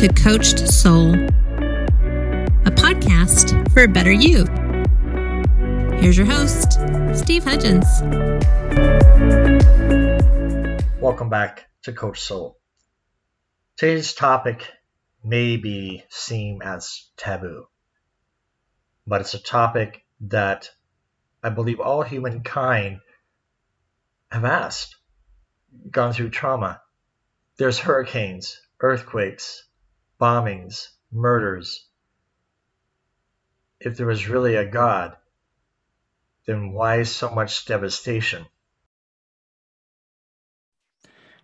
to Coached Soul, a podcast for a better you. Here's your host, Steve Hudgens. Welcome back to Coach Soul. Today's topic may be seen as taboo, but it's a topic that I believe all humankind have asked, gone through trauma. There's hurricanes, earthquakes, bombings, murders. If there was really a God, then why so much devastation?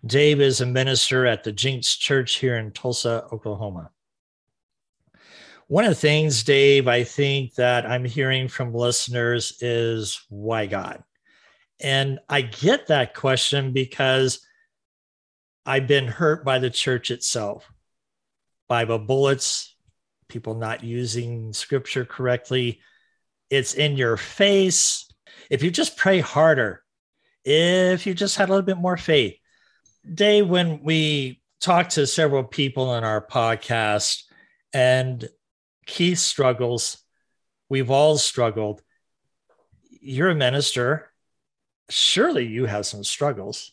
Dave is a minister at the Jenks Church here in Tulsa, Oklahoma. One of the things, Dave, I think that I'm hearing from listeners is why God? And I get that question because I've been hurt by the church itself, Bible bullets, people not using scripture correctly. It's in your face. If you just pray harder, if you just had a little bit more faith. Day when we talked to several people in our podcast and Keith struggles, we've all struggled. You're a minister. Surely you have some struggles.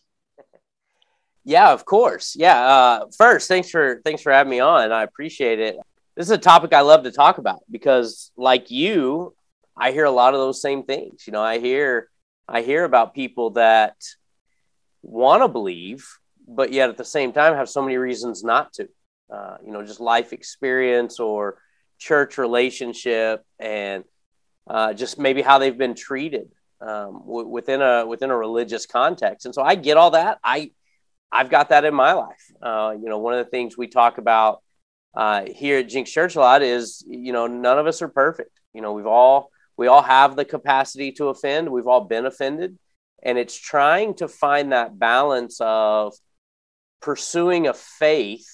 Yeah, of course. Yeah. Uh, first, thanks for thanks for having me on. I appreciate it. This is a topic I love to talk about because, like you, I hear a lot of those same things. You know, I hear I hear about people that want to believe, but yet at the same time have so many reasons not to. Uh, you know, just life experience or church relationship, and uh, just maybe how they've been treated um, w- within a within a religious context. And so I get all that. I I've got that in my life. Uh, you know, one of the things we talk about uh, here at Jenks Church a lot is, you know, none of us are perfect. You know, we've all we all have the capacity to offend. We've all been offended, and it's trying to find that balance of pursuing a faith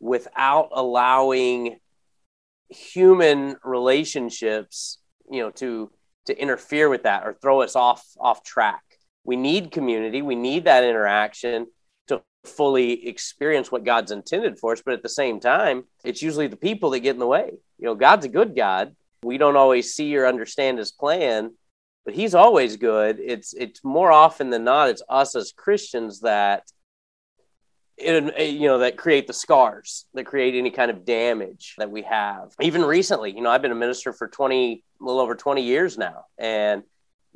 without allowing human relationships, you know, to to interfere with that or throw us off off track. We need community. We need that interaction fully experience what God's intended for us. But at the same time, it's usually the people that get in the way. You know, God's a good God. We don't always see or understand his plan, but he's always good. It's it's more often than not, it's us as Christians that it, you know that create the scars that create any kind of damage that we have even recently you know i've been a minister for 20 a little over 20 years now and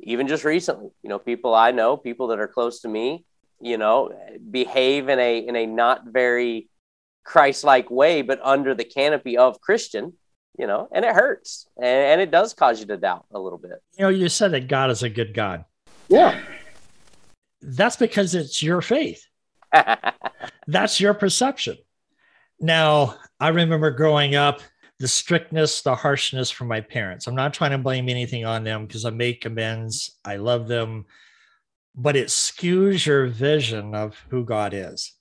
even just recently you know people i know people that are close to me you know, behave in a in a not very Christ-like way, but under the canopy of Christian, you know, and it hurts, and, and it does cause you to doubt a little bit. You know, you said that God is a good God. Yeah, that's because it's your faith. that's your perception. Now, I remember growing up, the strictness, the harshness from my parents. I'm not trying to blame anything on them because I make amends. I love them but it skews your vision of who God is.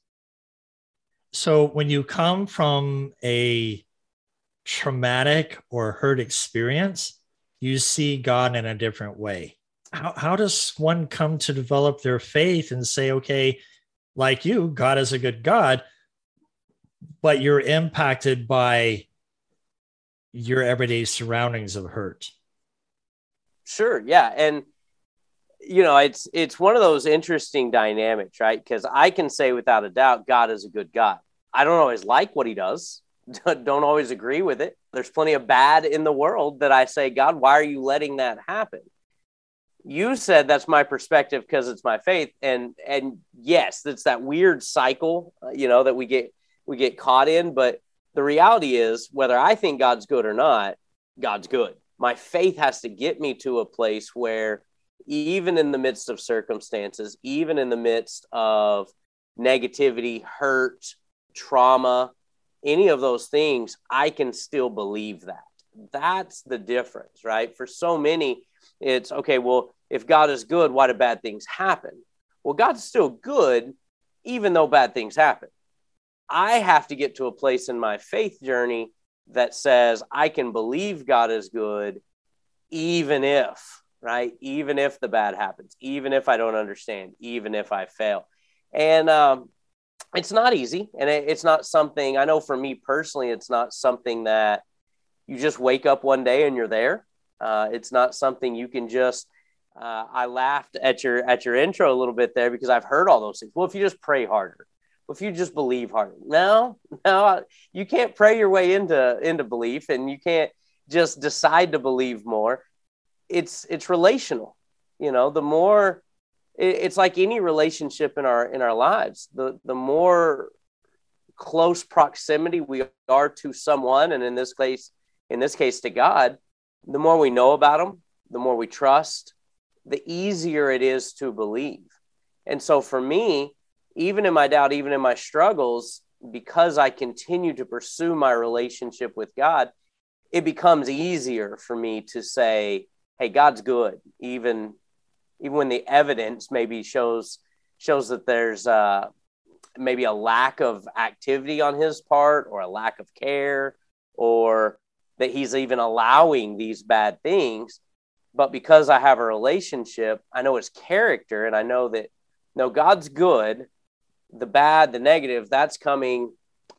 So when you come from a traumatic or hurt experience, you see God in a different way. How, how does one come to develop their faith and say, okay, like you, God is a good God, but you're impacted by your everyday surroundings of hurt? Sure. Yeah. And you know it's it's one of those interesting dynamics right? Because i can say without a doubt god is a good god. I don't always like what he does. Don't always agree with it. There's plenty of bad in the world that i say god why are you letting that happen? You said that's my perspective because it's my faith and and yes it's that weird cycle uh, you know that we get we get caught in but the reality is whether i think god's good or not god's good. My faith has to get me to a place where even in the midst of circumstances, even in the midst of negativity, hurt, trauma, any of those things, I can still believe that. That's the difference, right? For so many, it's okay, well, if God is good, why do bad things happen? Well, God's still good, even though bad things happen. I have to get to a place in my faith journey that says I can believe God is good, even if right? Even if the bad happens, even if I don't understand, even if I fail. And um, it's not easy, and it, it's not something I know for me personally. It's not something that you just wake up one day and you're there. Uh, it's not something you can just. Uh, I laughed at your at your intro a little bit there because I've heard all those things. Well, if you just pray harder, well, if you just believe harder, no, no, you can't pray your way into into belief, and you can't just decide to believe more. It's it's relational. You know, the more it's like any relationship in our in our lives the the more close proximity we are to someone and in this case in this case to god the more we know about them the more we trust the easier it is to believe and so for me even in my doubt even in my struggles because i continue to pursue my relationship with god it becomes easier for me to say hey god's good even even when the evidence maybe shows shows that there's uh, maybe a lack of activity on his part or a lack of care or that he's even allowing these bad things. But because i have a relationship i know his character and i know that no god's good the bad the negative that's coming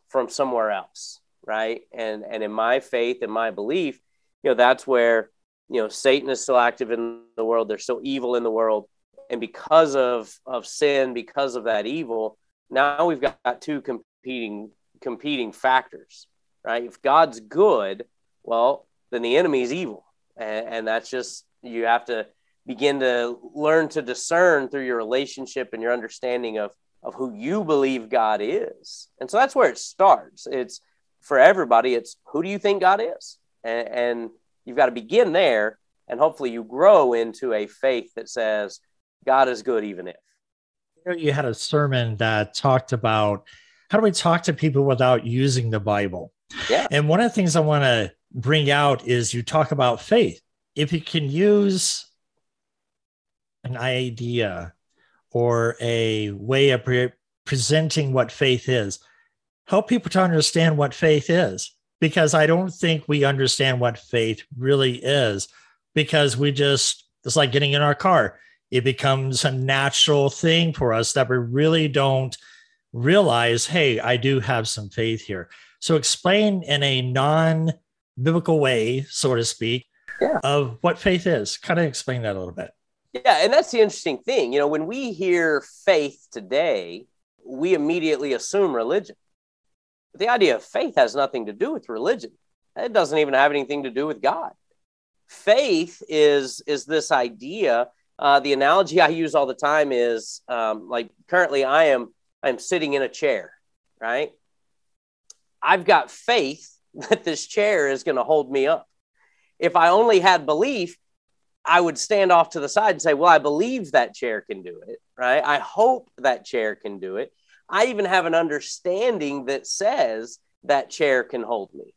from somewhere else right? And and in my faith and my belief you know that's where you know satan is still active in the world there's still evil in the world and because of of sin because of that evil now we've got two competing competing factors right? If god's good well then the enemy is evil. And, and that's just you have to begin to learn to discern through your relationship and your understanding of of who you believe god is. And so that's where it starts. It's for everybody. It's who do you think god is? And, and you've got to begin there and hopefully you grow into a faith that says god is good even if. You had a sermon that talked about how do we talk to people without using the bible? Yeah. And one of the things i want to bring out is you talk about faith. If you can use an idea or a way of pre- presenting what faith is help people to understand what faith is because I don't think we understand what faith really is because we just, it's like getting in our car. It becomes a natural thing for us that we really don't realize, hey, I do have some faith here. So explain in a non biblical way, so to speak, yeah. of what faith is. Kind of explain that a little bit. Yeah, and that's the interesting thing. You know, when we hear faith today, we immediately assume religion. The idea of faith has nothing to do with religion. It doesn't even have anything to do with God. Faith is is this idea. Uh, the analogy I use all the time is um, like currently I am I'm sitting in a chair, right? I've got faith that this chair is going to hold me up. If I only had belief, I would stand off to the side and say, Well, I believe that chair can do it, right? I hope that chair can do it. I even have an understanding that says that chair can hold me.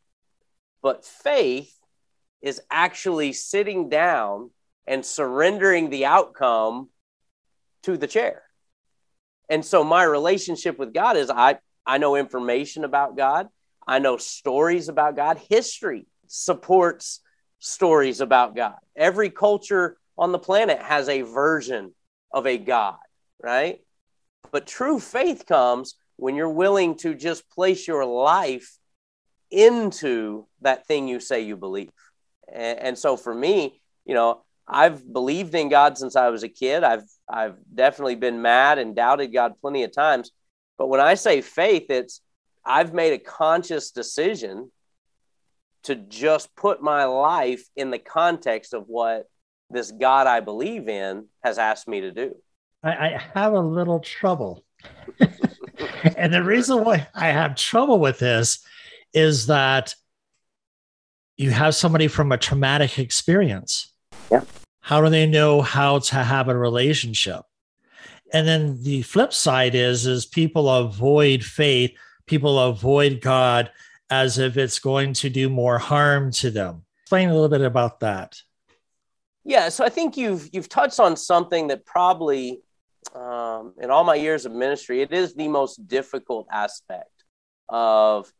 But faith is actually sitting down and surrendering the outcome to the chair. And so my relationship with God is I I know information about God. I know stories about God. History supports stories about God. Every culture on the planet has a version of a God, right? But true faith comes when you're willing to just place your life into that thing you say you believe. And, and, so for me, you know, I've believed in God since I was a kid. I've I've definitely been mad and doubted God plenty of times. But when I say faith, it's I've made a conscious decision to just put my life in the context of what this God I believe in has asked me to do. I, I have a little trouble. and the reason why I have trouble with this is that you have somebody from a traumatic experience. Yeah. How do they know how to have a relationship? And then the flip side is is people avoid faith, people avoid God as if it's going to do more harm to them. Explain a little bit about that. Yeah, so I think you've you've touched on something that probably um, in all my years of ministry, it is the most difficult aspect of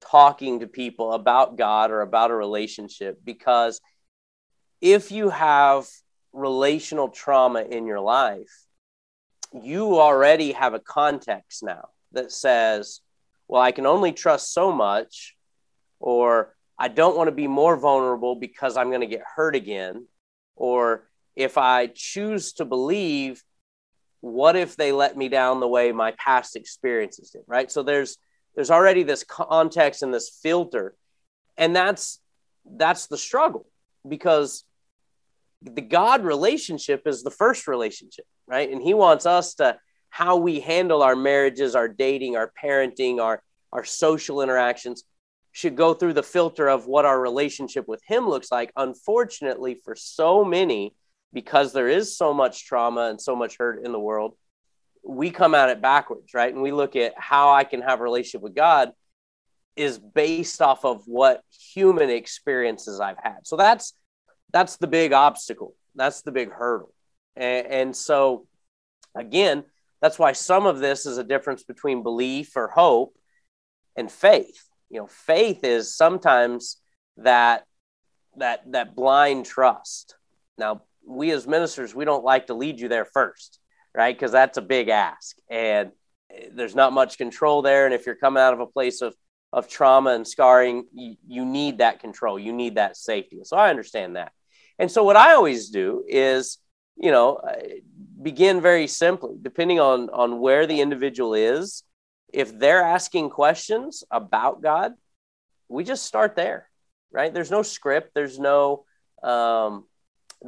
talking to people about God or about a relationship because if you have relational trauma in your life, you already have a context now. that says, well, I can only trust so much, or I don't want to be more vulnerable because I'm going to get hurt again, or if I choose to believe, what if they let me down the way my past experiences did, right? So there's there's already this context and this filter, and that's that's the struggle because the God relationship is the first relationship, right? And He wants us to how we handle our marriages, our dating, our parenting, our our social interactions should go through the filter of what our relationship with Him looks like. Unfortunately, for so many, because there is so much trauma and so much hurt in the world, we come at it backwards, right? And we look at how I can have a relationship with God is based off of what human experiences I've had. So that's that's the big obstacle. That's the big hurdle. And, and so, again, that's why some of this is a difference between belief or hope and faith. You know, faith is sometimes that that that blind trust. Now, we as ministers, we don't like to lead you there first, right? Because that's a big ask, and there's not much control there. And if you're coming out of a place of of trauma and scarring, you, you need that control. You need that safety. So I understand that. And so what I always do is, you know, begin very simply, depending on on where the individual is. If they're asking questions about God, we just start there, right? There's no script. There's no um,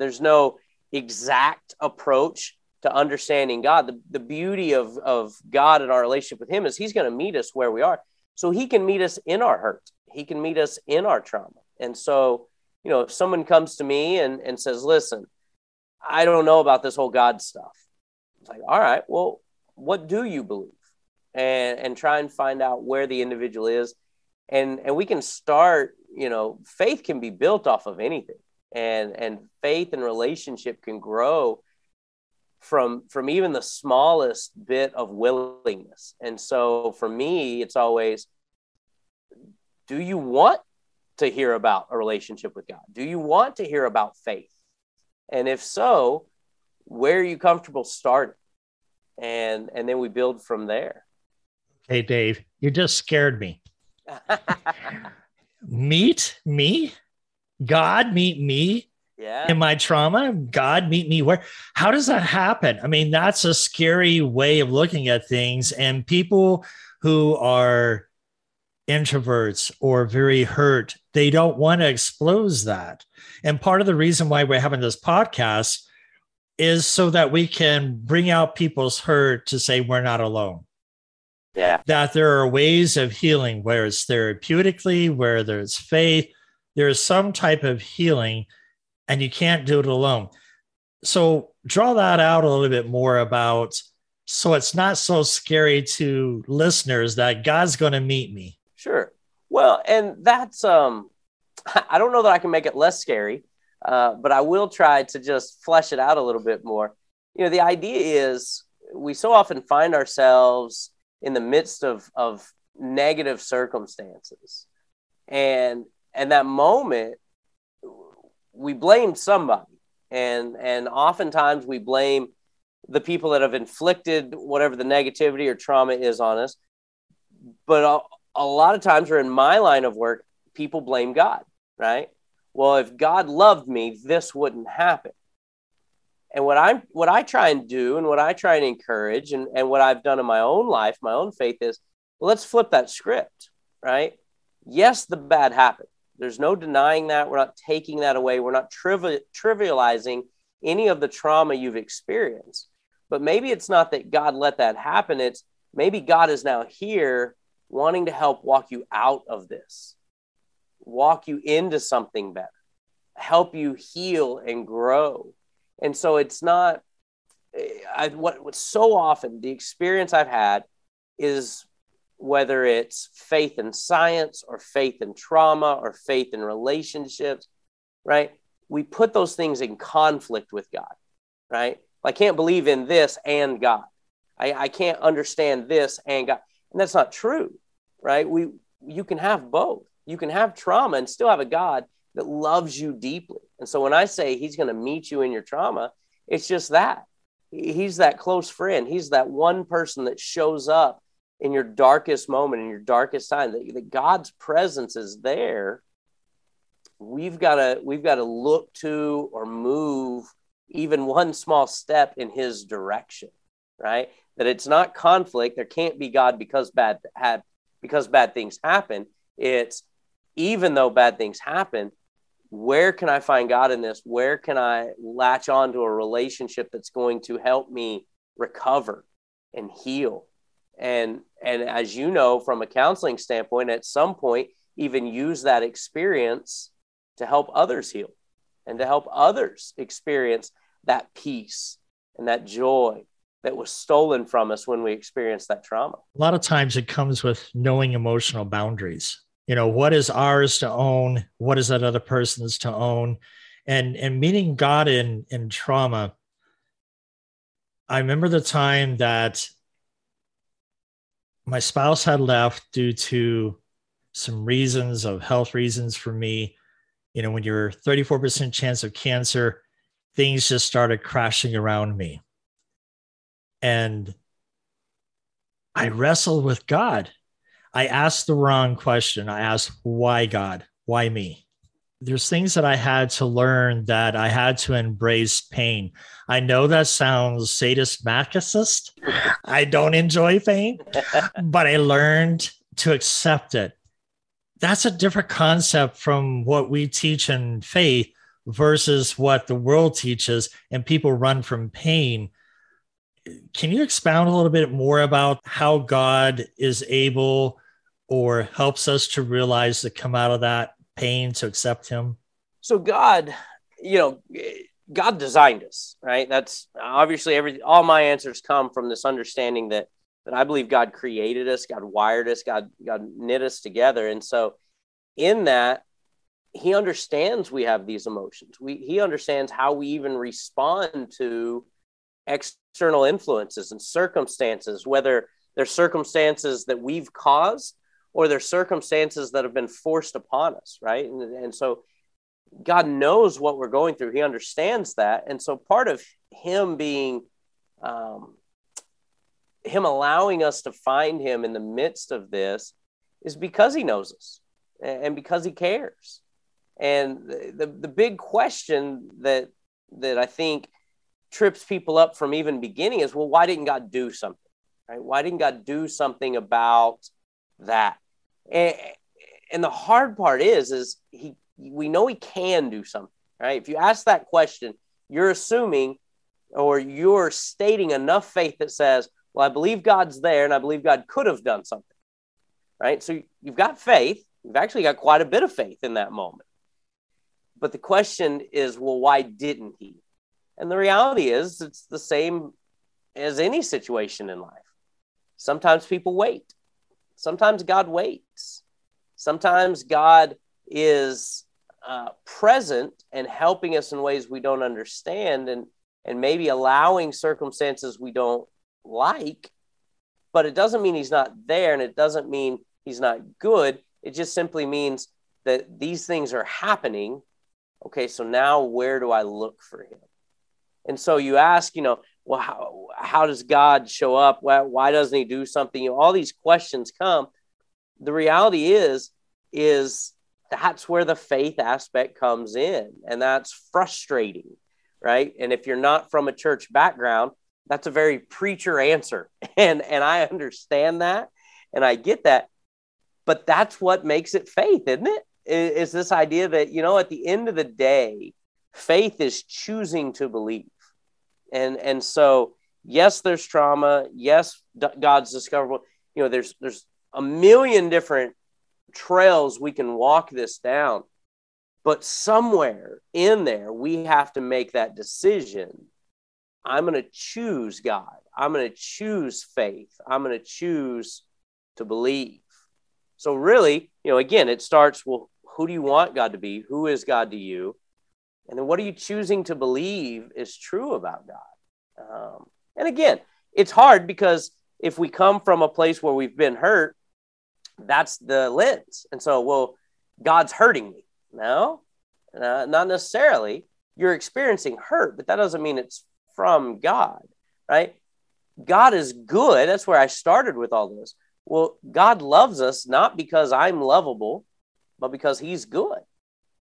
there's no exact approach to understanding God. The, the beauty of, of God and our relationship with Him is He's going to meet us where we are. So He can meet us in our hurt, He can meet us in our trauma. And so you know, if someone comes to me and, and says, listen, I don't know about this whole God stuff. It's like, all right, well, what do you believe? And, and try and find out where the individual is. And, and we can start, you know, faith can be built off of anything. And, and faith and relationship can grow from from even the smallest bit of willingness. And so for me, it's always do you want to hear about a relationship with God? Do you want to hear about faith? And if so, where are you comfortable starting? And and then we build from there. Hey Dave, you just scared me. meet me? God meet me? Yeah. In my trauma, God meet me where? How does that happen? I mean, that's a scary way of looking at things. And people who are introverts or very hurt, they don't want to expose that. And part of the reason why we're having this podcast is so that we can bring out people's hurt to say we're not alone. Yeah. That there are ways of healing, where it's therapeutically, where there's faith, there's some type of healing, and you can't do it alone. So draw that out a little bit more about so it's not so scary to listeners that God's going to meet me. Sure. Well, and that's um, I don't know that I can make it less scary, uh, but I will try to just flesh it out a little bit more. You know, the idea is we so often find ourselves in the midst of of negative circumstances, and and that moment we blame somebody, and and oftentimes we blame the people that have inflicted whatever the negativity or trauma is on us but a lot of times or in my line of work, people blame God, right? Well, if God loved me, this wouldn't happen. And what I'm what I try and do and what I try and encourage and, and what I've done in my own life, my own faith is well, let's flip that script, right? Yes, the bad happened. There's no denying that. We're not taking that away. We're not trivi- trivializing any of the trauma you've experienced. But maybe it's not that God let that happen. It's maybe God is now here wanting to help walk you out of this, walk you into something better, help you heal and grow. And so it's not, eh, I, what, what so often the experience I've had is whether it's faith in science or faith in trauma or faith in relationships, right? We put those things in conflict with God, right? I can't believe in this and God. I, I can't understand this and God. And that's not true, right? We you can have both. You can have trauma and still have a God that loves you deeply. And so when I say he's going to meet you in your trauma, it's just that. He's that close friend. He's that one person that shows up in your darkest moment, in your darkest time, that, that God's presence is there, we've got to we've got to look to or move even one small step in His direction, right? That it's not conflict. There can't be God because bad had because bad things happen. It's even though bad things happen, where can I find God in this? Where can I latch on to a relationship that's going to help me recover and heal? And and as you know from a counseling standpoint, at some point, even use that experience to help others heal and to help others experience that peace and that joy that was stolen from us when we experienced that trauma. A lot of times it comes with knowing emotional boundaries. You know what is ours to own? What is that other person's to own? And and meeting god in in trauma i remember the time that my spouse had left due to some reasons of health reasons for me you know when you're 34% chance of cancer things just started crashing around me and i wrestled with god I asked the wrong question. I asked, why God? Why me? There's things that I had to learn that I had to embrace pain. I know that sounds sadist. I don't enjoy pain, but I learned to accept it. That's a different concept from what we teach in faith versus what the world teaches, and people run from pain. Can you expound a little bit more about how God is able or helps us to realize to come out of that pain to accept him? So God, you know, God designed us, right? That's obviously every all my answers come from this understanding that that I believe God created us, God wired us, God God knit us together. And so in that he understands we have these emotions. We he understands how we even respond to external influences and circumstances, whether they're circumstances that we've caused or there's circumstances that have been forced upon us, right? And, and so God knows what we're going through. He understands that. And so part of Him being, um, Him allowing us to find Him in the midst of this is because He knows us and because He cares. And the, the, the big question that, that I think trips people up from even beginning is well, why didn't God do something? Right? Why didn't God do something about that? And, and the hard part is, is he we know he can do something, right? If you ask that question, you're assuming or you're stating enough faith that says, well, I believe God's there and I believe God could have done something, right? So you've got faith. You've actually got quite a bit of faith in that moment. But the question is, well, why didn't he? And the reality is, it's the same as any situation in life. Sometimes people wait. Sometimes God waits. Sometimes God is uh, present and helping us in ways we don't understand and, and maybe allowing circumstances we don't like. But it doesn't mean he's not there and it doesn't mean he's not good. It just simply means that these things are happening. Okay, so now where do I look for him? And so you ask, you know, well, how, how does God show up? Why, why doesn't he do something? You know, all these questions come. The reality is, is that's where the faith aspect comes in. And that's frustrating, right? And if you're not from a church background, that's a very preacher answer. And, and I understand that and I get that. But that's what makes it faith, isn't it? Is this idea that, you know, at the end of the day, faith is choosing to believe and and so yes there's trauma. Yes god's discoverable. You know there's there's a million different trails we can walk this down. But somewhere in there we have to make that decision. I'm going to choose god. I'm going to choose faith. I'm going to choose to believe. So really you know again it starts well who do you want god to be? Who is god to you and then what are you choosing to believe is true about God? Um, and again, it's hard because if we come from a place where we've been hurt, that's the lens. And so, well, God's hurting me. No, uh, not necessarily. You're experiencing hurt, but that doesn't mean it's from God, right? God is good. That's where I started with all this. Well, God loves us not because I'm lovable, but because He's good.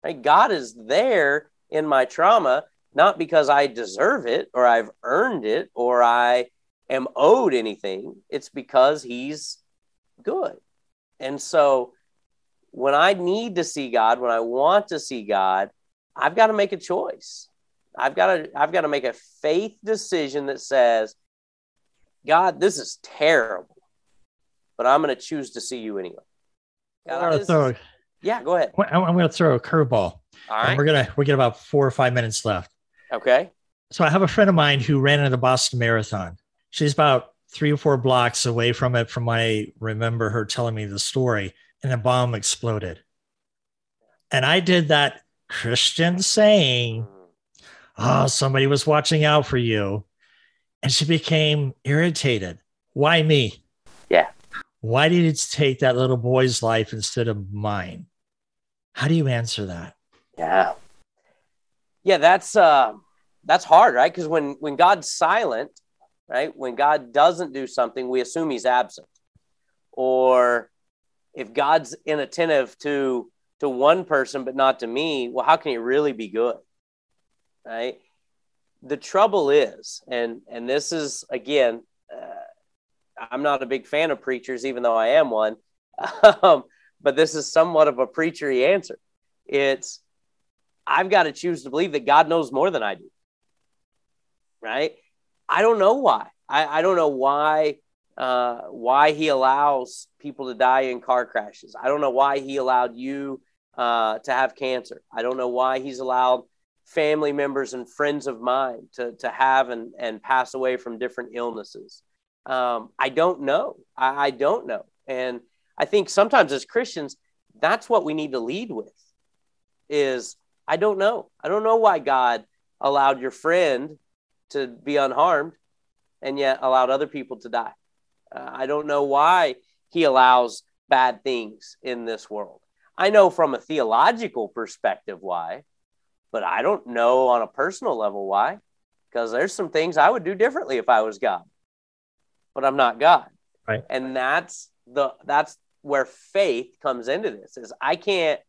Right? God is there in my trauma, not because I deserve it or I've earned it or I am owed anything. It's because He's good. And so when I need to see God, when I want to see God, I've got to make a choice. I've got to I've got to make a faith decision that says, God, this is terrible, but I'm going to choose to see you anyway. God, throw, is, yeah, go ahead. I'm going to throw a curveball. All um, right. we're gonna we get about four or five minutes left. Okay. So I have a friend of mine who ran in the Boston Marathon. She's about three or four blocks away from it from I remember her telling me the story, and a bomb exploded. And I did that Christian saying, Oh, somebody was watching out for you. And she became irritated. Why me? Yeah. Why did it take that little boy's life instead of mine? How do you answer that? Yeah. Yeah, that's uh that's hard, right? Because when when God's silent, right? When God doesn't do something, we assume he's absent. Or if God's inattentive to to one person but not to me, well, how can he really be good? Right? The trouble is, and and this is again, uh, I'm not a big fan of preachers, even though I am one. Um, but this is somewhat of a preachery answer. It's I've got to choose to believe that God knows more than I do. Right? I don't know why. I, I don't know why uh, why he allows people to die in car crashes. I don't know why he allowed you uh, to have cancer. I don't know why he's allowed family members and friends of mine to, to have and, and pass away from different illnesses. Um, I don't know. I, I don't know. And I think sometimes as Christians, that's what we need to lead with is I don't know. I don't know why God allowed your friend to be unharmed and yet allowed other people to die. Uh, I don't know why he allows bad things in this world. I know from a theological perspective why, but I don't know on a personal level why, because there's some things I would do differently if I was God, but I'm not God. Right. And that's the that's where faith comes into this is I can't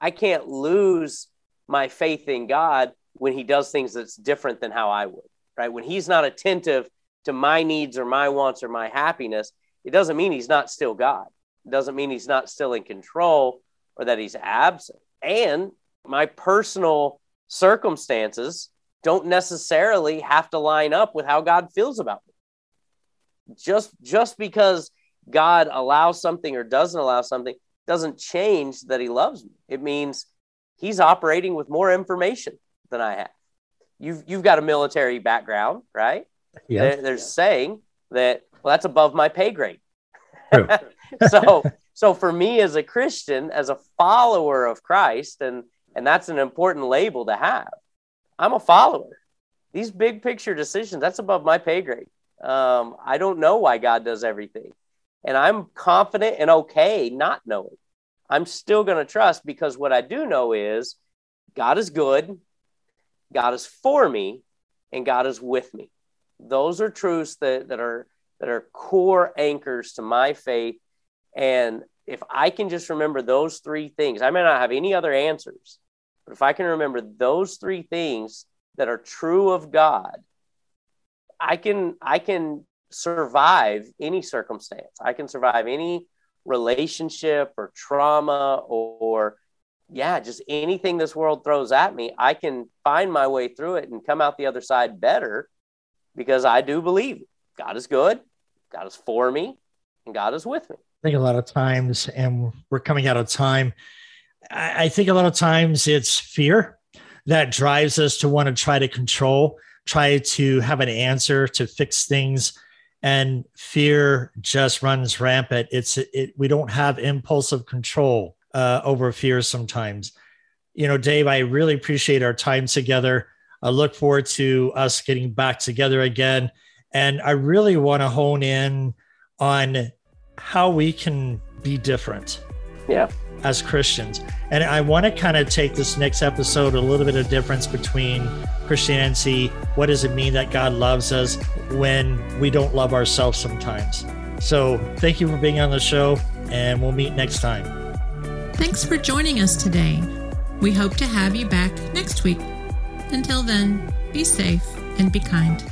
I can't lose my faith in God when he does things that's different than how I would, right? When he's not attentive to my needs or my wants or my happiness, it doesn't mean he's not still God. It doesn't mean he's not still in control or that he's absent. And my personal circumstances don't necessarily have to line up with how God feels about me. Just just because God allows something or doesn't allow something doesn't change that he loves me. It means he's operating with more information than I have. You've you've got a military background, right? Yeah. There, there's saying that well, that's above my pay grade. so so for me as a Christian, as a follower of Christ, and and that's an important label to have. I'm a follower. These big picture decisions, that's above my pay grade. Um, I don't know why God does everything. And I'm confident and okay not knowing. I'm still going to trust because what I do know is God is good, God is for me, and God is with me. Those are truths that, that are that are core anchors to my faith. And if I can just remember those three things, I may not have any other answers, but if I can remember those three things that are true of God, I can I can survive any circumstance. I can survive any relationship or trauma or, or yeah, just anything this world throws at me, I can find my way through it and come out the other side better because I do believe God is good, God is for me, and God is with me. I think a lot of times, and we're coming out of time, I think a lot of times it's fear that drives us to want to try to control, try to have an answer to fix things. And fear just runs rampant. It's it, we don't have impulsive control uh, over fear sometimes. You know, Dave, I really appreciate our time together. I look forward to us getting back together again. And I really want to hone in on how we can be different. Yeah. As Christians. And I want to kind of take this next episode a little bit of difference between Christianity. What does it mean that God loves us when we don't love ourselves sometimes? So thank you for being on the show, and we'll meet next time. Thanks for joining us today. We hope to have you back next week. Until then, be safe and be kind.